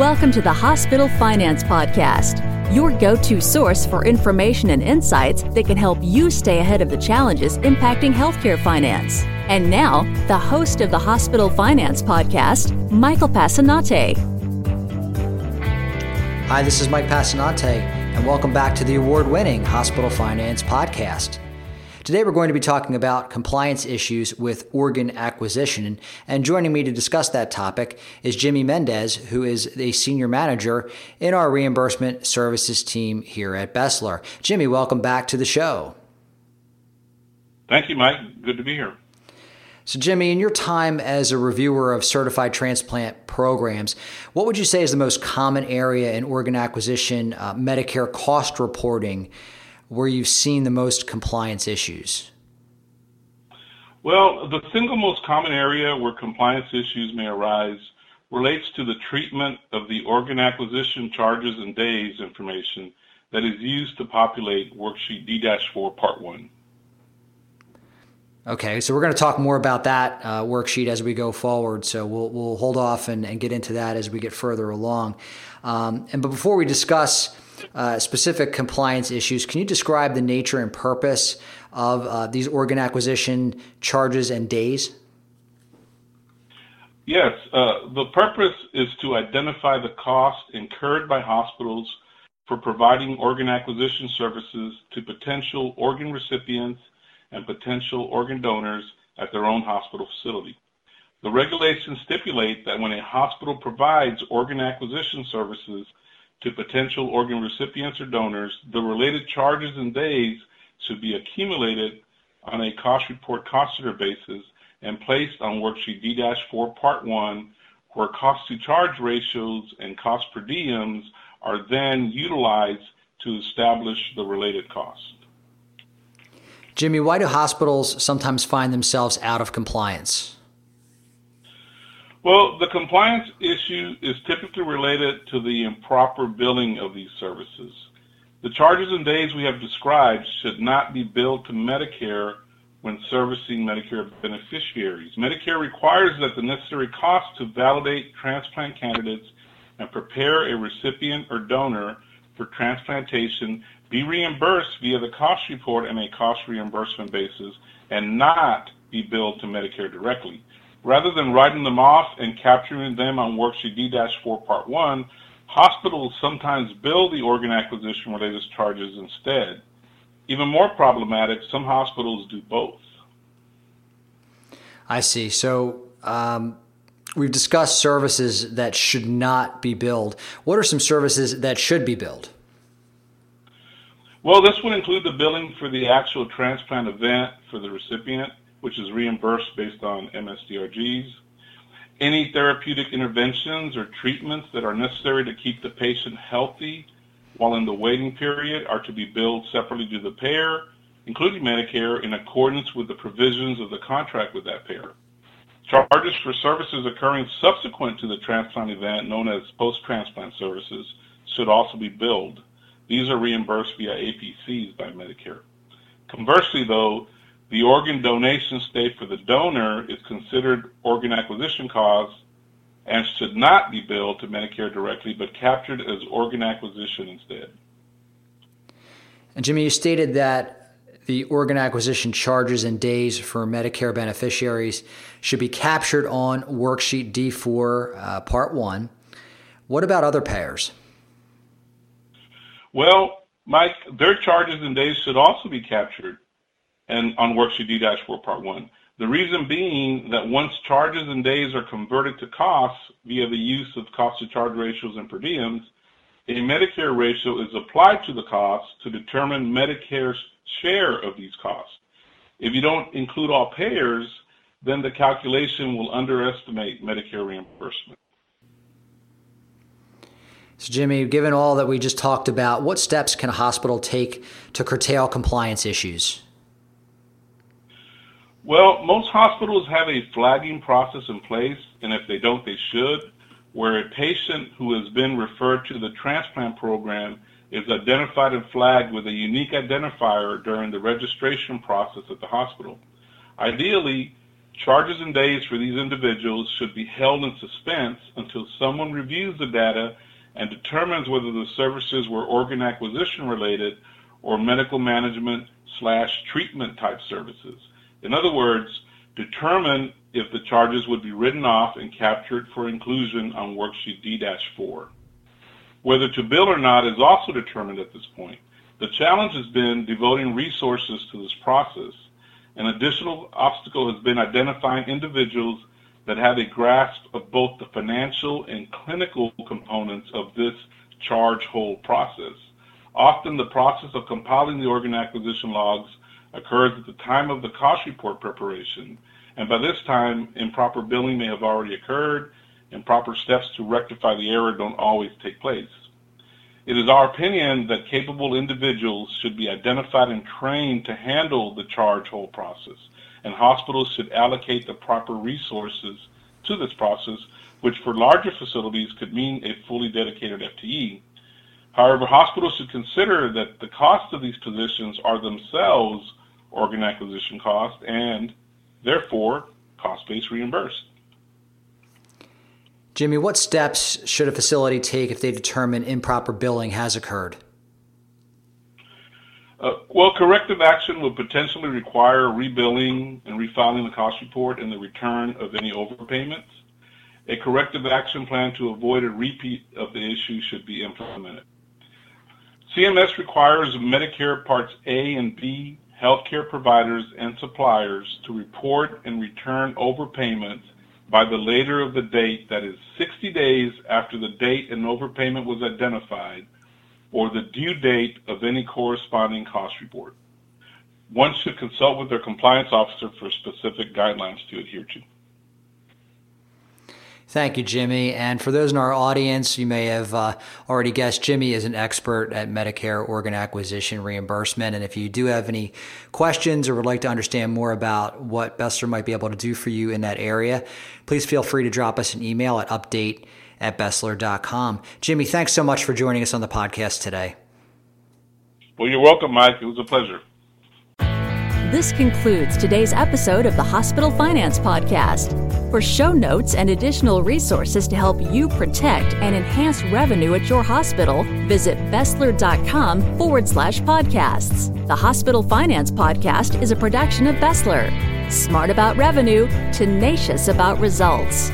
Welcome to the Hospital Finance Podcast, your go to source for information and insights that can help you stay ahead of the challenges impacting healthcare finance. And now, the host of the Hospital Finance Podcast, Michael Passanante. Hi, this is Mike Passanante, and welcome back to the award winning Hospital Finance Podcast. Today, we're going to be talking about compliance issues with organ acquisition. And joining me to discuss that topic is Jimmy Mendez, who is a senior manager in our reimbursement services team here at BESLER. Jimmy, welcome back to the show. Thank you, Mike. Good to be here. So, Jimmy, in your time as a reviewer of certified transplant programs, what would you say is the most common area in organ acquisition uh, Medicare cost reporting where you've seen the most compliance issues? Well, the single most common area where compliance issues may arise relates to the treatment of the organ acquisition charges and days information that is used to populate worksheet D-4 Part 1. Okay, so we're going to talk more about that uh, worksheet as we go forward. So we'll, we'll hold off and, and, get into that as we get further along. Um, and but before we discuss uh, specific compliance issues. Can you describe the nature and purpose of uh, these organ acquisition charges and days? Yes, uh, the purpose is to identify the cost incurred by hospitals for providing organ acquisition services to potential organ recipients and potential organ donors at their own hospital facility. The regulations stipulate that when a hospital provides organ acquisition services to potential organ recipients or donors, the related charges and days should be accumulated on a cost report cost center basis and placed on worksheet D-4 Part 1, where cost to charge ratios and cost per diems are then utilized to establish the related cost. Jimmy, why do hospitals sometimes find themselves out of compliance? Well, the compliance issue is typically related to the improper billing of these services. The charges and days we have described should not be billed to Medicare when servicing Medicare beneficiaries. Medicare requires that the necessary costs to validate transplant candidates and prepare a recipient or donor for transplantation be reimbursed via the cost report and a cost reimbursement basis and not be billed to Medicare directly. Rather than writing them off and capturing them on worksheet D-4 Part 1, hospitals sometimes bill the organ acquisition related charges instead. Even more problematic, some hospitals do both. I see. So um, we've discussed services that should not be billed. What are some services that should be billed? Well, this would include the billing for the actual transplant event for the recipient, which is reimbursed based on MSDRGs. Any therapeutic interventions or treatments that are necessary to keep the patient healthy while in the waiting period are to be billed separately to the payer, including Medicare, in accordance with the provisions of the contract with that payer. Charges for services occurring subsequent to the transplant event, known as post-transplant services, should also be billed. These are reimbursed via APCs by Medicare. Conversely, though, the organ donation state for the donor is considered organ acquisition costs and should not be billed to Medicare directly, but captured as organ acquisition instead. And Jimmy, you stated that the organ acquisition charges and days for Medicare beneficiaries should be captured on worksheet D4, uh, Part 1. What about other payers? Well, Mike, their charges and days should also be captured and on worksheet D-4 Part 1. The reason being that once charges and days are converted to costs via the use of cost to charge ratios and per diems, a Medicare ratio is applied to the costs to determine Medicare's share of these costs. If you don't include all payers, then the calculation will underestimate Medicare reimbursement. So, Jimmy, given all that we just talked about, what steps can a hospital take to curtail compliance issues? Well, most hospitals have a flagging process in place, and if they don't, they should, where a patient who has been referred to the transplant program is identified and flagged with a unique identifier during the registration process at the hospital. Ideally, charges and days for these individuals should be held in suspense until someone reviews the data and determines whether the services were organ acquisition related or medical management slash treatment type services. In other words, determine if the charges would be written off and captured for inclusion on worksheet D-4. Whether to bill or not is also determined at this point. The challenge has been devoting resources to this process. An additional obstacle has been identifying individuals that have a grasp of both the financial and clinical components of this charge hold process. Often the process of compiling the organ acquisition logs occurs at the time of the cost report preparation, and by this time, improper billing may have already occurred, and proper steps to rectify the error don't always take place. It is our opinion that capable individuals should be identified and trained to handle the charge hold process, and hospitals should allocate the proper resources to this process, which for larger facilities could mean a fully dedicated FTE. However, hospitals should consider that the cost of these positions are themselves organ acquisition cost, and therefore cost-based reimbursed. Jimmy, what steps should a facility take if they determine improper billing has occurred? Uh, well, corrective action would potentially require rebilling and refiling the cost report and the return of any overpayments. A corrective action plan to avoid a repeat of the issue should be implemented. CMS requires Medicare Parts A and B healthcare providers and suppliers to report and return overpayments by the later of the date that is 60 days after the date an overpayment was identified or the due date of any corresponding cost report. One should consult with their compliance officer for specific guidelines to adhere to. Thank you, Jimmy. And for those in our audience, you may have uh, already guessed Jimmy is an expert at Medicare organ acquisition reimbursement. And if you do have any questions or would like to understand more about what BESLER might be able to do for you in that area, please feel free to drop us an email at update at BESLER.com. Jimmy, thanks so much for joining us on the podcast today. Well, you're welcome, Mike. It was a pleasure. This concludes today's episode of the Hospital Finance Podcast. For show notes and additional resources to help you protect and enhance revenue at your hospital, visit BESLER.com forward slash podcasts. The Hospital Finance Podcast is a production of BESLER. Smart about revenue, tenacious about results.